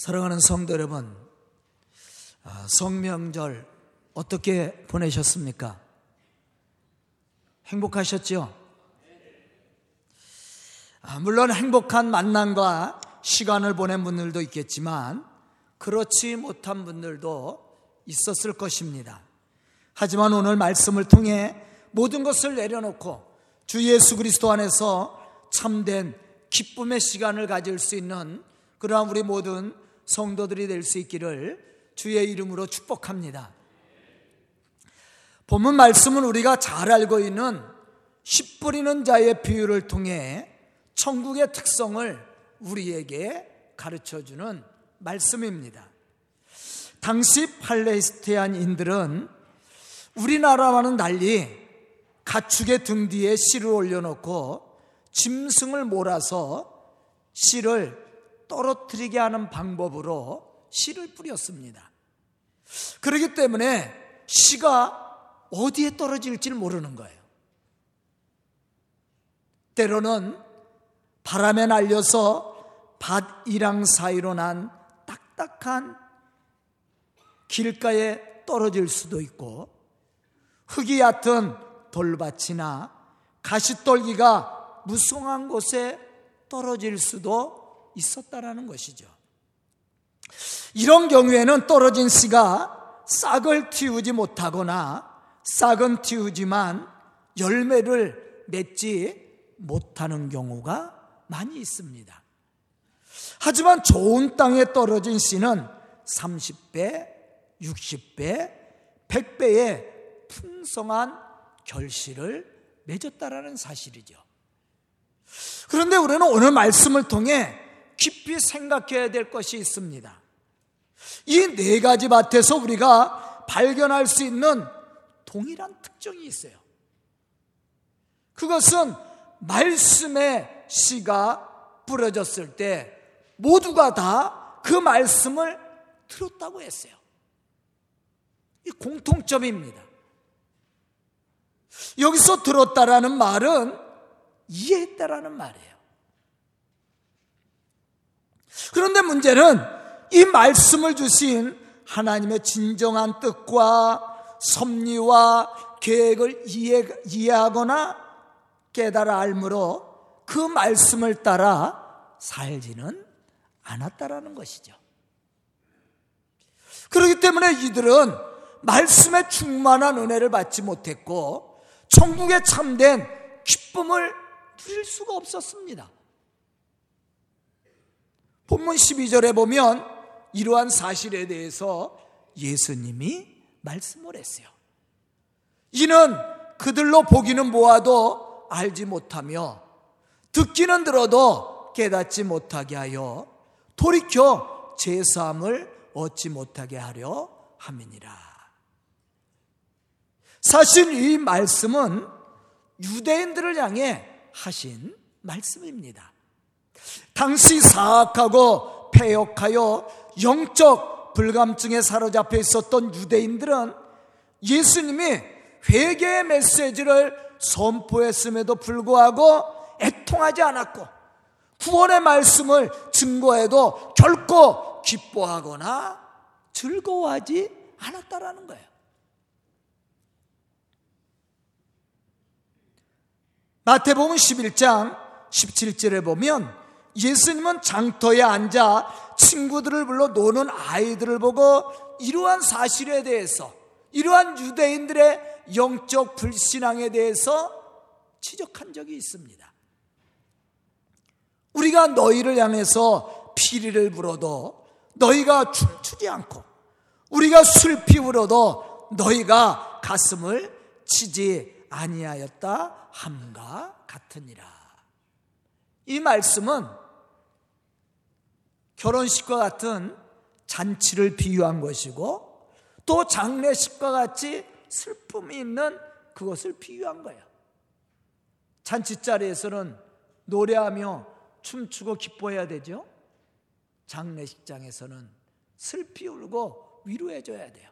사랑하는 성도 여러분, 아, 성명절 어떻게 보내셨습니까? 행복하셨죠? 아, 물론 행복한 만남과 시간을 보낸 분들도 있겠지만 그렇지 못한 분들도 있었을 것입니다. 하지만 오늘 말씀을 통해 모든 것을 내려놓고 주 예수 그리스도 안에서 참된 기쁨의 시간을 가질 수 있는 그러한 우리 모든 성도들이 될 수 있기를 주의 이름으로 축복합니다. 본문 말씀은 우리가 잘 알고 있는 씨 뿌리는 자의 비유를 통해 천국의 특성을 우리에게 가르쳐 주는 말씀입니다. 당시 팔레스티안인들은 우리나라와는 달리 가축의 등 뒤에 씨를 올려놓고 짐승을 몰아서 씨를 떨어뜨리게 하는 방법으로 씨를 뿌렸습니다. 그렇기 때문에 씨가 어디에 떨어질지 모르는 거예요. 때로는 바람에 날려서 밭이랑 사이로 난 딱딱한 길가에 떨어질 수도 있고 흙이 얕은 돌밭이나 가시떨기가 무성한 곳에 떨어질 수도 있었다라는 것이죠. 이런 경우에는 떨어진 씨가 싹을 틔우지 못하거나 싹은 틔우지만 열매를 맺지 못하는 경우가 많이 있습니다. 하지만 좋은 땅에 떨어진 씨는 30배, 60배, 100배의 풍성한 결실을 맺었다라는 사실이죠. 그런데 우리는 오늘 말씀을 통해 깊이 생각해야 될 것이 있습니다. 이 네 가지 밭에서 우리가 발견할 수 있는 동일한 특징이 있어요. 그것은 말씀의 씨가 뿌려졌을 때 모두가 다 그 말씀을 들었다고 했어요. 이 공통점입니다. 여기서 들었다라는 말은 이해했다라는 말이에요. 그런데 문제는 이 말씀을 주신 하나님의 진정한 뜻과 섭리와 계획을 이해, 이해하거나 깨달아 알므로 그 말씀을 따라 살지는 않았다라는 것이죠. 그렇기 때문에 이들은 말씀에 충만한 은혜를 받지 못했고 천국에 참된 기쁨을 누릴 수가 없었습니다. 본문 12절에 보면 이러한 사실에 대해서 예수님이 말씀을 했어요. 이는 그들로 보기는 보아도 알지 못하며 듣기는 들어도 깨닫지 못하게 하여 돌이켜 제사함을 얻지 못하게 하려 함이니라. 사실 이 말씀은 유대인들을 향해 하신 말씀입니다. 당시 사악하고 폐역하여 영적 불감증에 사로잡혀 있었던 유대인들은 예수님이 회개의 메시지를 선포했음에도 불구하고 애통하지 않았고 구원의 말씀을 증거해도 결코 기뻐하거나 즐거워하지 않았다라는 거예요. 마태복음 11장 17절에 보면 예수님은 장터에 앉아 친구들을 불러 노는 아이들을 보고 이러한 사실에 대해서 이러한 유대인들의 영적 불신앙에 대해서 지적한 적이 있습니다. 우리가 너희를 향해서 피리를 불어도 너희가 춤추지 않고 우리가 슬피 울어도 너희가 가슴을 치지 아니하였다 함과 같으니라. 이 말씀은 결혼식과 같은 잔치를 비유한 것이고 또 장례식과 같이 슬픔이 있는 그것을 비유한 거예요. 잔치 자리에서는 노래하며 춤추고 기뻐해야 되죠. 장례식장에서는 슬피 울고 위로해줘야 돼요.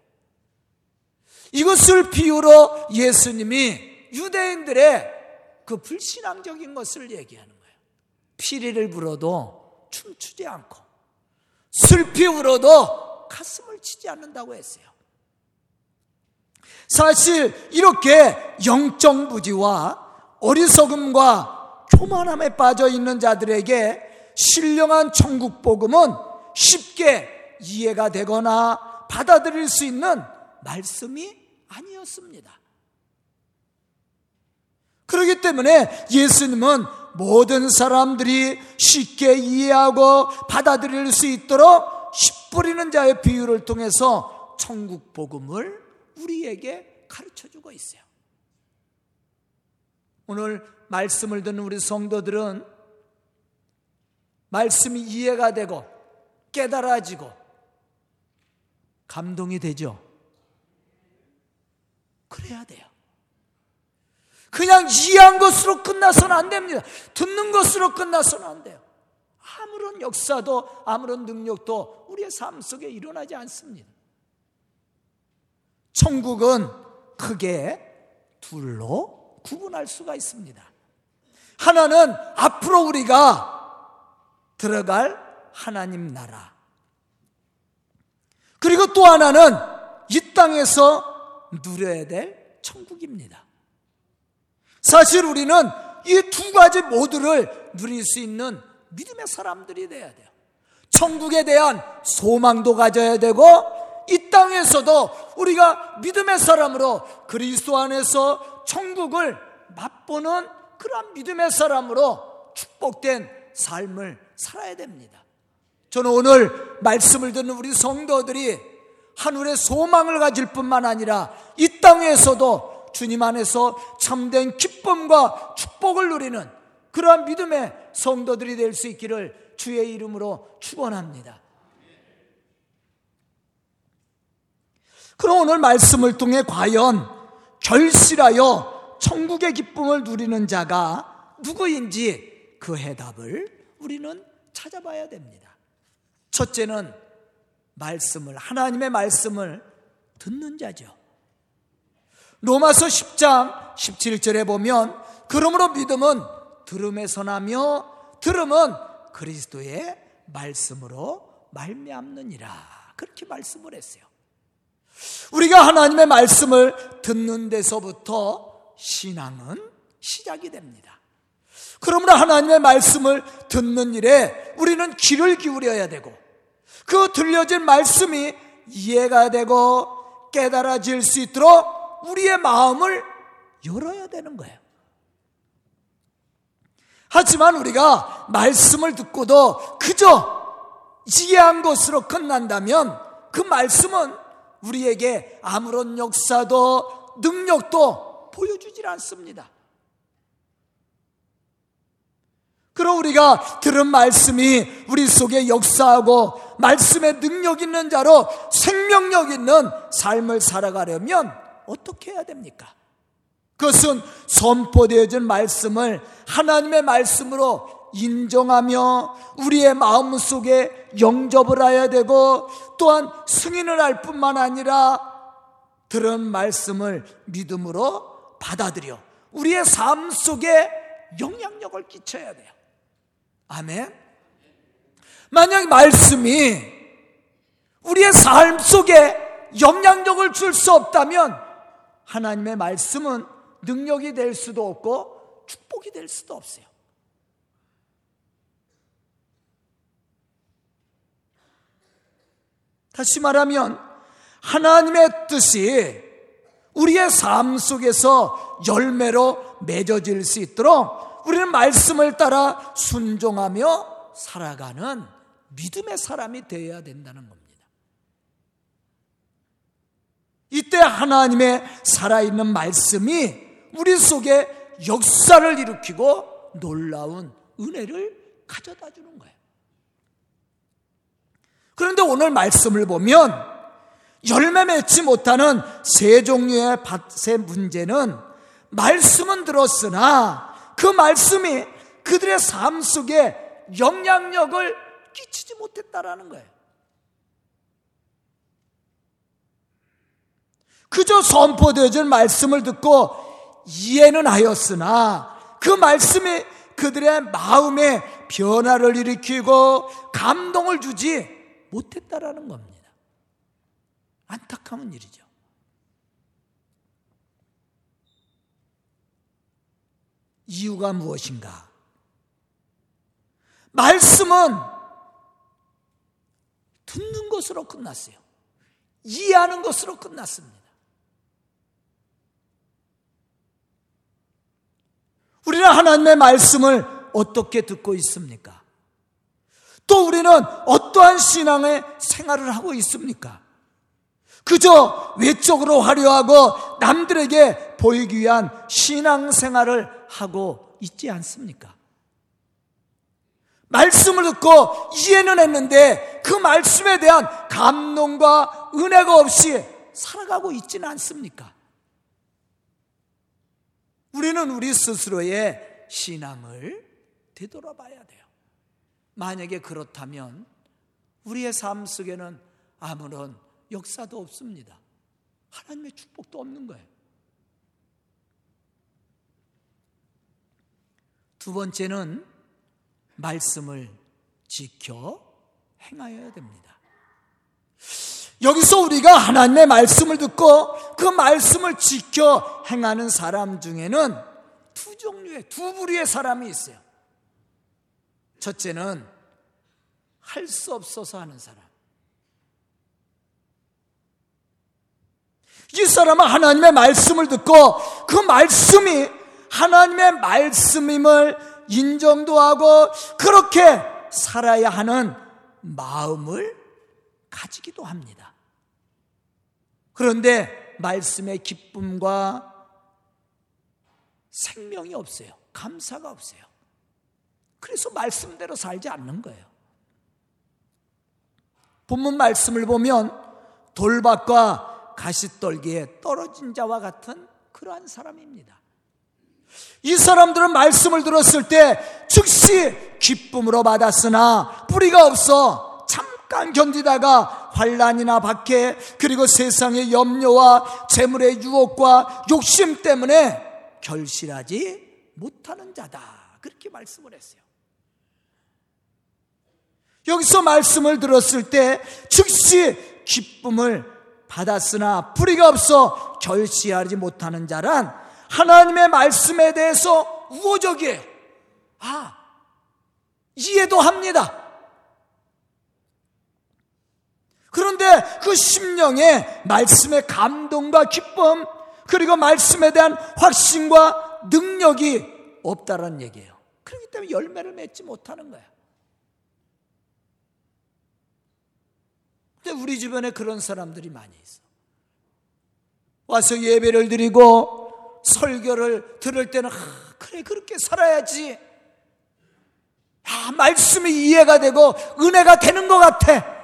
이것을 비유로 예수님이 유대인들의 그 불신앙적인 것을 얘기하는 거예요. 피리를 불어도 춤추지 않고 슬피 울어도 가슴을 치지 않는다고 했어요. 사실 이렇게 영적 무지와 어리석음과 교만함에 빠져 있는 자들에게 신령한 천국 복음은 쉽게 이해가 되거나 받아들일 수 있는 말씀이 아니었습니다. 그렇기 때문에 예수님은 모든 사람들이 쉽게 이해하고 받아들일 수 있도록 씨 뿌리는 자의 비유를 통해서 천국 복음을 우리에게 가르쳐 주고 있어요. 오늘 말씀을 듣는 우리 성도들은 말씀이 이해가 되고 깨달아지고 감동이 되죠. 그래야 돼요. 그냥 이해한 것으로 끝나서는 안 됩니다. 듣는 것으로 끝나서는 안 돼요. 아무런 역사도 아무런 능력도 우리의 삶 속에 일어나지 않습니다. 천국은 크게 둘로 구분할 수가 있습니다. 하나는 앞으로 우리가 들어갈 하나님 나라. 그리고 또 하나는 이 땅에서 누려야 될 천국입니다. 사실 우리는 이 두 가지 모두를 누릴 수 있는 믿음의 사람들이 돼야 돼요. 천국에 대한 소망도 가져야 되고 이 땅에서도 우리가 믿음의 사람으로 그리스도 안에서 천국을 맛보는 그러한 믿음의 사람으로 축복된 삶을 살아야 됩니다. 저는 오늘 말씀을 듣는 우리 성도들이 하늘의 소망을 가질 뿐만 아니라 이 땅에서도 주님 안에서 참된 기쁨과 축복을 누리는 그러한 믿음의 성도들이 될 수 있기를 주의 이름으로 축원합니다. 그럼 오늘 말씀을 통해 과연 결실하여 천국의 기쁨을 누리는 자가 누구인지 그 해답을 우리는 찾아봐야 됩니다. 첫째는 말씀을, 하나님의 말씀을 듣는 자죠. 로마서 10장 17절에 보면, 그러므로 믿음은 들음에서 나며, 들음은 그리스도의 말씀으로 말미암느니라. 그렇게 말씀을 했어요. 우리가 하나님의 말씀을 듣는 데서부터 신앙은 시작이 됩니다. 그러므로 하나님의 말씀을 듣는 일에 우리는 귀를 기울여야 되고 그 들려진 말씀이 이해가 되고 깨달아질 수 있도록 우리의 마음을 열어야 되는 거예요. 하지만 우리가 말씀을 듣고도 그저 이해한 것으로 끝난다면 그 말씀은 우리에게 아무런 역사도 능력도 보여주질 않습니다. 그럼 우리가 들은 말씀이 우리 속에 역사하고 말씀의 능력 있는 자로 생명력 있는 삶을 살아가려면 어떻게 해야 됩니까? 그것은 선포되어진 말씀을 하나님의 말씀으로 인정하며 우리의 마음 속에 영접을 해야 되고 또한 승인을 할 뿐만 아니라 들은 말씀을 믿음으로 받아들여 우리의 삶 속에 영향력을 끼쳐야 돼요. 아멘. 만약 말씀이 우리의 삶 속에 영향력을 줄 수 없다면 하나님의 말씀은 능력이 될 수도 없고 축복이 될 수도 없어요. 다시 말하면 하나님의 뜻이 우리의 삶 속에서 열매로 맺어질 수 있도록 우리는 말씀을 따라 순종하며 살아가는 믿음의 사람이 되어야 된다는 겁니다. 이때 하나님의 살아있는 말씀이 우리 속에 역사를 일으키고 놀라운 은혜를 가져다 주는 거예요. 그런데 오늘 말씀을 보면 열매 맺지 못하는 세 종류의 밭의 문제는 말씀은 들었으나 그 말씀이 그들의 삶 속에 영향력을 끼치지 못했다라는 거예요. 그저 선포되어진 말씀을 듣고 이해는 하였으나 그 말씀이 그들의 마음에 변화를 일으키고 감동을 주지 못했다라는 겁니다. 안타까운 일이죠. 이유가 무엇인가? 말씀은 듣는 것으로 끝났어요. 이해하는 것으로 끝났습니다. 우리는 하나님의 말씀을 어떻게 듣고 있습니까? 또 우리는 어떠한 신앙의 생활을 하고 있습니까? 그저 외적으로 화려하고 남들에게 보이기 위한 신앙 생활을 하고 있지 않습니까? 말씀을 듣고 이해는 했는데 그 말씀에 대한 감동과 은혜가 없이 살아가고 있지는 않습니까? 우리는 우리 스스로의 신앙을 되돌아봐야 돼요. 만약에 그렇다면 우리의 삶 속에는 아무런 역사도 없습니다. 하나님의 축복도 없는 거예요. 두 번째는 말씀을 지켜 행하여야 됩니다. 여기서 우리가 하나님의 말씀을 듣고 그 말씀을 지켜 행하는 사람 중에는 두 종류의 두 부류의 사람이 있어요. 첫째는 할 수 없어서 하는 사람. 이 사람은 하나님의 말씀을 듣고 그 말씀이 하나님의 말씀임을 인정도 하고 그렇게 살아야 하는 마음을 가지기도 합니다. 그런데 말씀의 기쁨과 생명이 없어요. 감사가 없어요. 그래서 말씀대로 살지 않는 거예요. 본문 말씀을 보면 돌밭과 가시떨기에 떨어진 자와 같은 그러한 사람입니다. 이 사람들은 말씀을 들었을 때 즉시 기쁨으로 받았으나 뿌리가 없어 잠깐 견디다가 환란이나 박해 그리고 세상의 염려와 재물의 유혹과 욕심 때문에 결실하지 못하는 자다. 그렇게 말씀을 했어요. 여기서 말씀을 들었을 때 즉시 기쁨을 받았으나 뿌리가 없어 결실하지 못하는 자란 하나님의 말씀에 대해서 우호적이에요. 아, 이해도 합니다. 그런데 그 심령에 말씀의 감동과 기쁨, 그리고 말씀에 대한 확신과 능력이 없다는 얘기예요. 그렇기 때문에 열매를 맺지 못하는 거예요. 근데 우리 주변에 그런 사람들이 많이 있어. 와서 예배를 드리고 설교를 들을 때는 아, 그래 그렇게 살아야지. 아, 말씀이 이해가 되고 은혜가 되는 것 같아.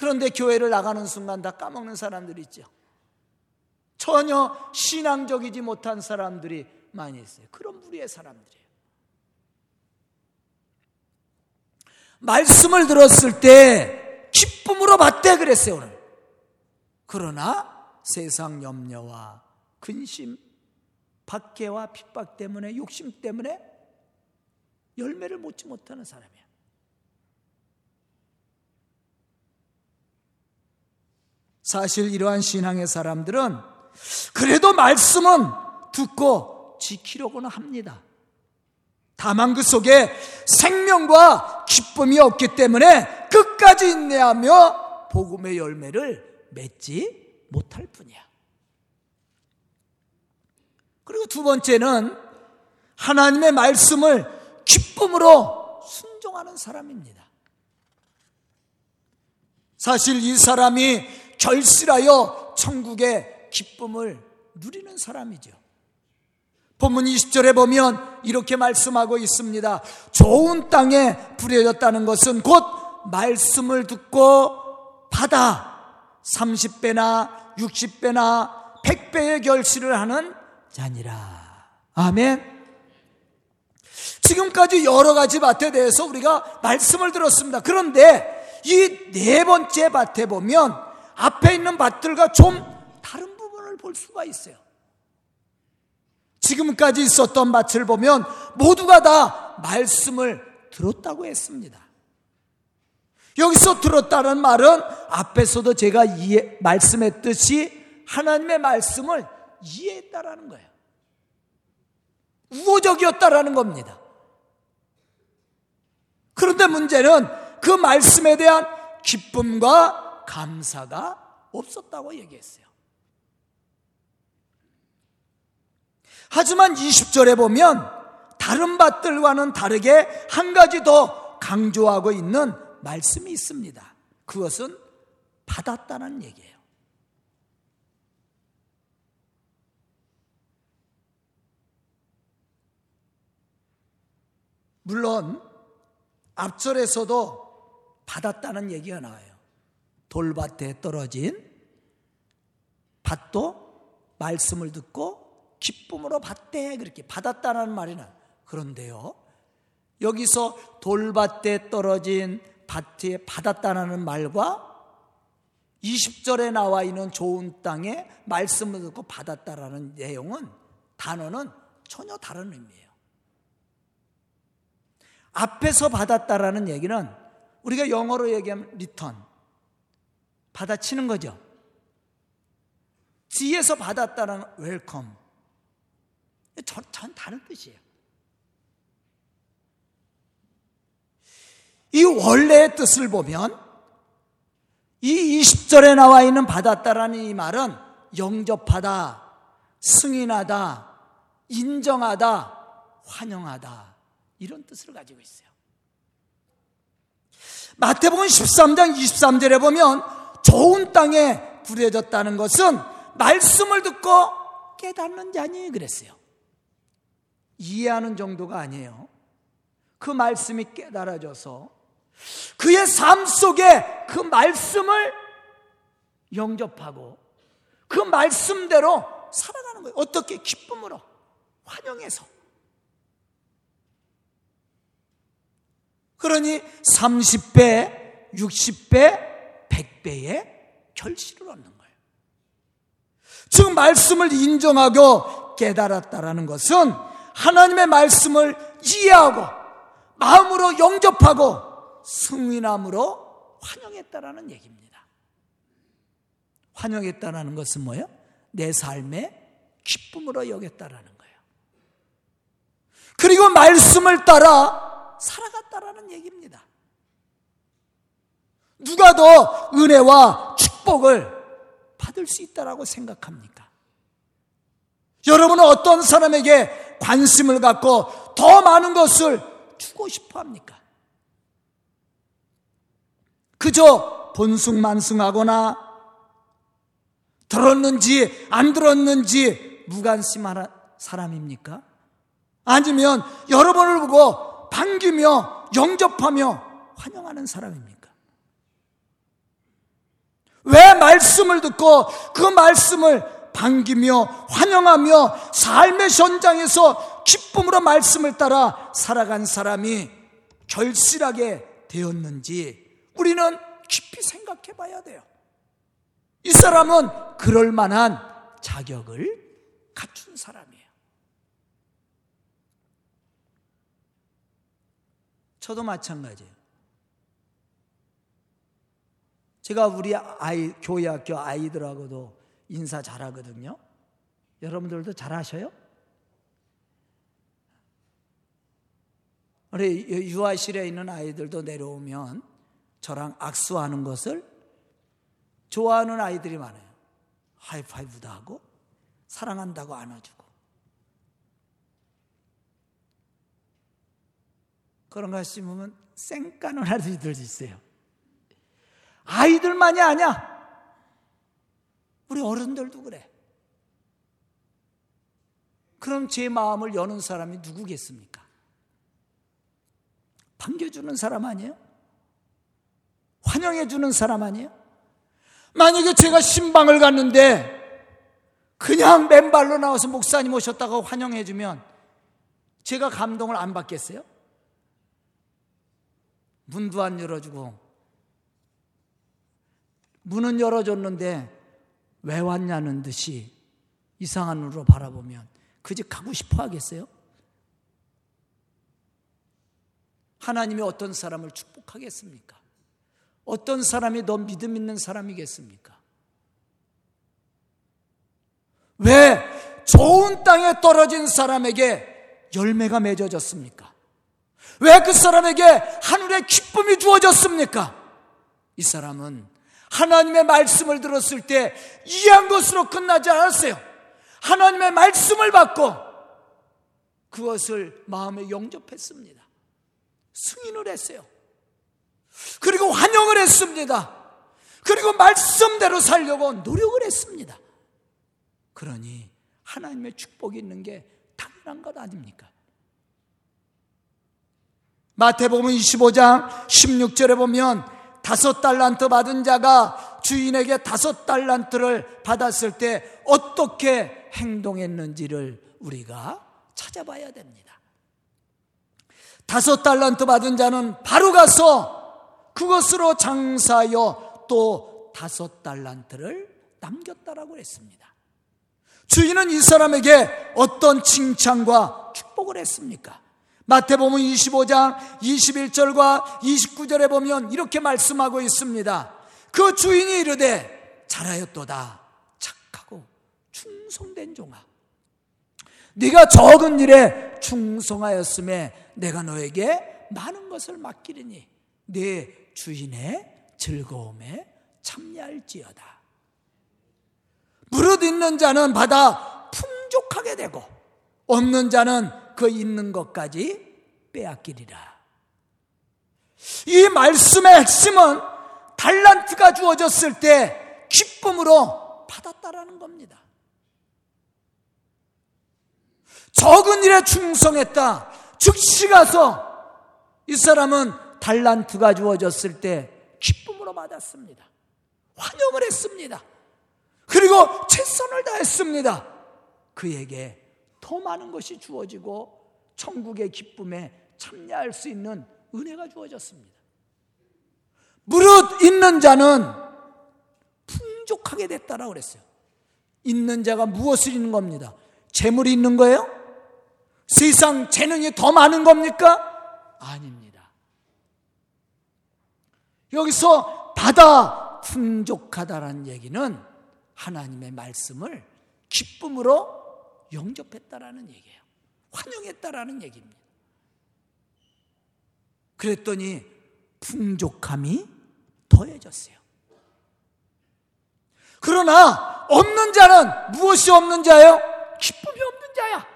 그런데 교회를 나가는 순간 다 까먹는 사람들이 있죠. 전혀 신앙적이지 못한 사람들이 많이 있어요. 그런 부류의 사람들이에요. 말씀을 들었을 때 기쁨으로 받대 그랬어요, 오늘. 그러나 세상 염려와 근심, 박해와 핍박 때문에 욕심 때문에 열매를 맺지 못하는 사람이야. 사실 이러한 신앙의 사람들은 그래도 말씀은 듣고 지키려고는 합니다. 다만 그 속에 생명과 기쁨이 없기 때문에 끝까지 인내하며 복음의 열매를 맺지 못할 뿐이야. 그리고 두 번째는 하나님의 말씀을 기쁨으로 순종하는 사람입니다. 사실 이 사람이 결실하여 천국의 기쁨을 누리는 사람이죠. 본문 20절에 보면 이렇게 말씀하고 있습니다. 좋은 땅에 부려졌다는 것은 곧 말씀을 듣고 받아 30배나 60배나 100배의 결실을 하는 자니라. 아멘. 지금까지 여러 가지 밭에 대해서 우리가 말씀을 들었습니다. 그런데 이 네 번째 밭에 보면 앞에 있는 밭들과 좀 다른 부분을 볼 수가 있어요. 지금까지 있었던 밭을 보면 모두가 다 말씀을 들었다고 했습니다. 여기서 들었다는 말은 앞에서도 제가 이해, 말씀했듯이 하나님의 말씀을 이해했다라는 거예요. 우호적이었다라는 겁니다. 그런데 문제는 그 말씀에 대한 기쁨과 감사가 없었다고 얘기했어요. 하지만 20절에 보면 다른 밭들과는 다르게 한 가지 더 강조하고 있는 말씀이 있습니다. 그것은 받았다는 얘기예요. 물론 앞절에서도 받았다는 얘기가 나와요. 돌밭에 떨어진 밭도 말씀을 듣고 기쁨으로 받되 그렇게 받았다는 말이나 그런데요. 여기서 돌밭에 떨어진 밭에 받았다는 말과 20절에 나와 있는 좋은 땅에 말씀을 듣고 받았다라는 내용은 단어는 전혀 다른 의미예요. 앞에서 받았다라는 얘기는 우리가 영어로 얘기하면 return 받아치는 거죠. 뒤에서 받았다는 welcome 전, 전 다른 뜻이에요. 이 원래의 뜻을 보면 이 20절에 나와 있는 받았다라는 이 말은 영접하다, 승인하다, 인정하다, 환영하다 이런 뜻을 가지고 있어요. 마태복음 13장 23절에 보면 좋은 땅에 부려졌다는 것은 말씀을 듣고 깨닫는 자니 그랬어요. 이해하는 정도가 아니에요. 그 말씀이 깨달아져서 그의 삶 속에 그 말씀을 영접하고 그 말씀대로 살아가는 거예요. 어떻게 기쁨으로 환영해서. 그러니 30배, 60배, 100배의 결실을 얻는 거예요. 즉 말씀을 인정하고 깨달았다라는 것은 하나님의 말씀을 이해하고 마음으로 영접하고 승인함으로 환영했다라는 얘기입니다. 환영했다라는 것은 뭐예요? 내 삶의 기쁨으로 여겼다라는 거예요. 그리고 말씀을 따라 살아갔다라는 얘기입니다. 누가 더 은혜와 축복을 받을 수 있다라고 생각합니까? 여러분은 어떤 사람에게 관심을 갖고 더 많은 것을 주고 싶어 합니까? 그저 본숭만숭하거나 들었는지 안 들었는지 무관심한 사람입니까? 아니면 여러분을 보고 반기며 영접하며 환영하는 사람입니까? 왜 말씀을 듣고 그 말씀을 반기며 환영하며 삶의 현장에서 기쁨으로 말씀을 따라 살아간 사람이 결실하게 되었는지 우리는 깊이 생각해 봐야 돼요. 이 사람은 그럴 만한 자격을 갖춘 사람이에요. 저도 마찬가지예요. 제가 우리 아이, 교회 학교 아이들하고도 인사 잘하거든요. 여러분들도 잘하셔요? 우리 유아실에 있는 아이들도 내려오면 저랑 악수하는 것을 좋아하는 아이들이 많아요. 하이파이브도 하고 사랑한다고 안아주고 그런 거 하시면 쌩까는 아이들도 있어요. 아이들만이 아니야. 우리 어른들도 그래. 그럼 제 마음을 여는 사람이 누구겠습니까? 반겨주는 사람 아니에요? 환영해 주는 사람 아니에요? 만약에 제가 신방을 갔는데 그냥 맨발로 나와서 목사님 오셨다고 환영해 주면 제가 감동을 안 받겠어요? 문도 안 열어주고 문은 열어줬는데 왜 왔냐는 듯이 이상한 눈으로 바라보면 그 집 가고 싶어 하겠어요? 하나님이 어떤 사람을 축복하겠습니까? 어떤 사람이 더 믿음 있는 사람이겠습니까? 왜 좋은 땅에 떨어진 사람에게 열매가 맺어졌습니까? 왜 그 사람에게 하늘의 기쁨이 주어졌습니까? 이 사람은 하나님의 말씀을 들었을 때 이해한 것으로 끝나지 않았어요. 하나님의 말씀을 받고 그것을 마음에 영접했습니다. 승인을 했어요. 그리고 환영을 했습니다. 그리고 말씀대로 살려고 노력을 했습니다. 그러니 하나님의 축복이 있는 게 당연한 것 아닙니까? 마태복음 25장 16절에 보면 다섯 달란트 받은 자가 주인에게 다섯 달란트를 받았을 때 어떻게 행동했는지를 우리가 찾아봐야 됩니다. 다섯 달란트 받은 자는 바로 가서 그것으로 장사하여 또 다섯 달란트를 남겼다라고 했습니다. 주인은 이 사람에게 어떤 칭찬과 축복을 했습니까? 마태복음 25장 21절과 29절에 보면 이렇게 말씀하고 있습니다. 그 주인이 이르되 잘하였도다. 착하고 충성된 종아. 네가 적은 일에 충성하였음에 내가 너에게 많은 것을 맡기리니 네 주인의 즐거움에 참여할지어다. 무릇 있는 자는 받아 풍족하게 되고 없는 자는 그 있는 것까지 빼앗기리라. 이 말씀의 핵심은 달란트가 주어졌을 때 기쁨으로 받았다라는 겁니다. 적은 일에 충성했다. 즉시 가서 이 사람은 달란트가 주어졌을 때 기쁨으로 받았습니다. 환영을 했습니다. 그리고 최선을 다했습니다. 그에게 더 많은 것이 주어지고 천국의 기쁨에 참여할 수 있는 은혜가 주어졌습니다. 무릇 있는 자는 풍족하게 됐다라고 그랬어요. 있는 자가 무엇을 있는 겁니다? 재물이 있는 거예요? 세상 재능이 더 많은 겁니까? 아닙니다. 여기서 바다 풍족하다라는 얘기는 하나님의 말씀을 기쁨으로 영접했다라는 얘기예요. 환영했다라는 얘기입니다. 그랬더니 풍족함이 더해졌어요. 그러나 없는 자는 무엇이 없는 자예요? 기쁨이 없는 자야.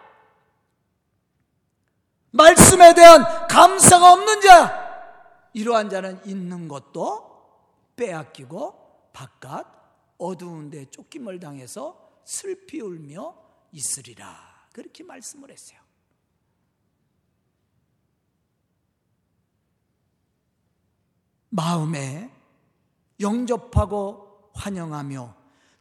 말씀에 대한 감사가 없는 자야. 이러한 자는 있는 것도 빼앗기고 바깥 어두운 데 쫓김을 당해서 슬피 울며 있으리라. 그렇게 말씀을 했어요. 마음에 영접하고 환영하며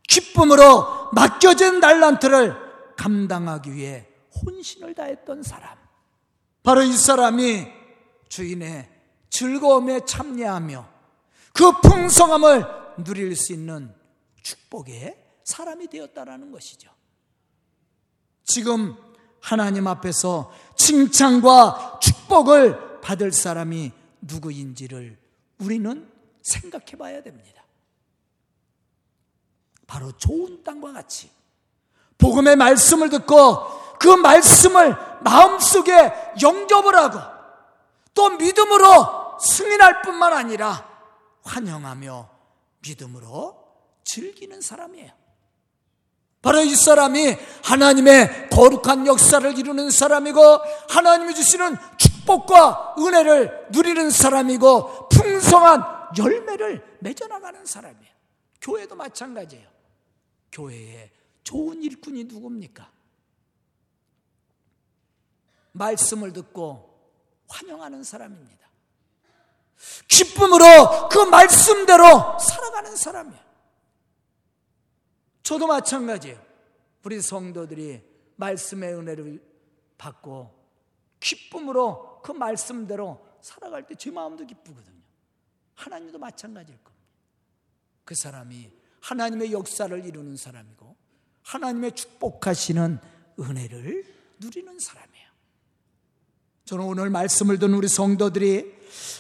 기쁨으로 맡겨진 달란트를 감당하기 위해 혼신을 다했던 사람. 바로 이 사람이 주인의 즐거움에 참여하며 그 풍성함을 누릴 수 있는 축복의 사람이 되었다라는 것이죠. 지금 하나님 앞에서 칭찬과 축복을 받을 사람이 누구인지를 우리는 생각해 봐야 됩니다. 바로 좋은 땅과 같이 복음의 말씀을 듣고 그 말씀을 마음속에 영접을 하고 또 믿음으로 승인할 뿐만 아니라 환영하며 믿음으로 즐기는 사람이에요. 바로 이 사람이 하나님의 거룩한 역사를 이루는 사람이고 하나님이 주시는 축복과 은혜를 누리는 사람이고 풍성한 열매를 맺어나가는 사람이에요. 교회도 마찬가지예요. 교회에 좋은 일꾼이 누굽니까? 말씀을 듣고 환영하는 사람입니다. 기쁨으로 그 말씀대로 살아가는 사람이에요. 저도 마찬가지예요. 우리 성도들이 말씀의 은혜를 받고 기쁨으로 그 말씀대로 살아갈 때 제 마음도 기쁘거든요. 하나님도 마찬가지일 겁니다. 그 사람이 하나님의 역사를 이루는 사람이고 하나님의 축복하시는 은혜를 누리는 사람이에요. 저는 오늘 말씀을 듣는 우리 성도들이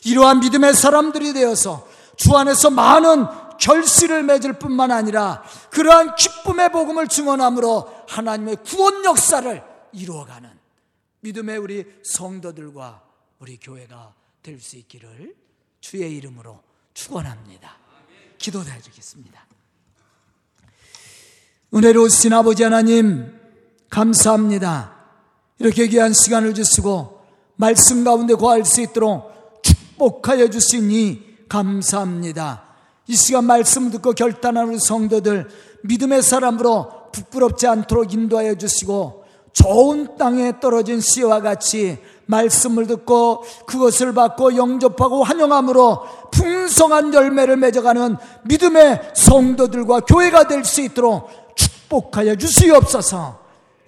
이러한 믿음의 사람들이 되어서 주 안에서 많은 결실을 맺을 뿐만 아니라 그러한 기쁨의 복음을 증언함으로 하나님의 구원 역사를 이루어가는 믿음의 우리 성도들과 우리 교회가 될 수 있기를 주의 이름으로 축원합니다. 기도해 주겠습니다. 은혜로우신 아버지 하나님 감사합니다. 이렇게 귀한 시간을 주시고 말씀 가운데 거할 수 있도록 축복하여 주시니 감사합니다. 이 시간 말씀 듣고 결단하는 성도들 믿음의 사람으로 부끄럽지 않도록 인도하여 주시고 좋은 땅에 떨어진 씨와 같이 말씀을 듣고 그것을 받고 영접하고 환영함으로 풍성한 열매를 맺어가는 믿음의 성도들과 교회가 될 수 있도록 축복하여 주시옵소서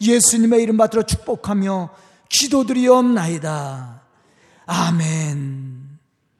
예수님의 이름 받들어 축복하며 기도드리옵나이다. 아멘.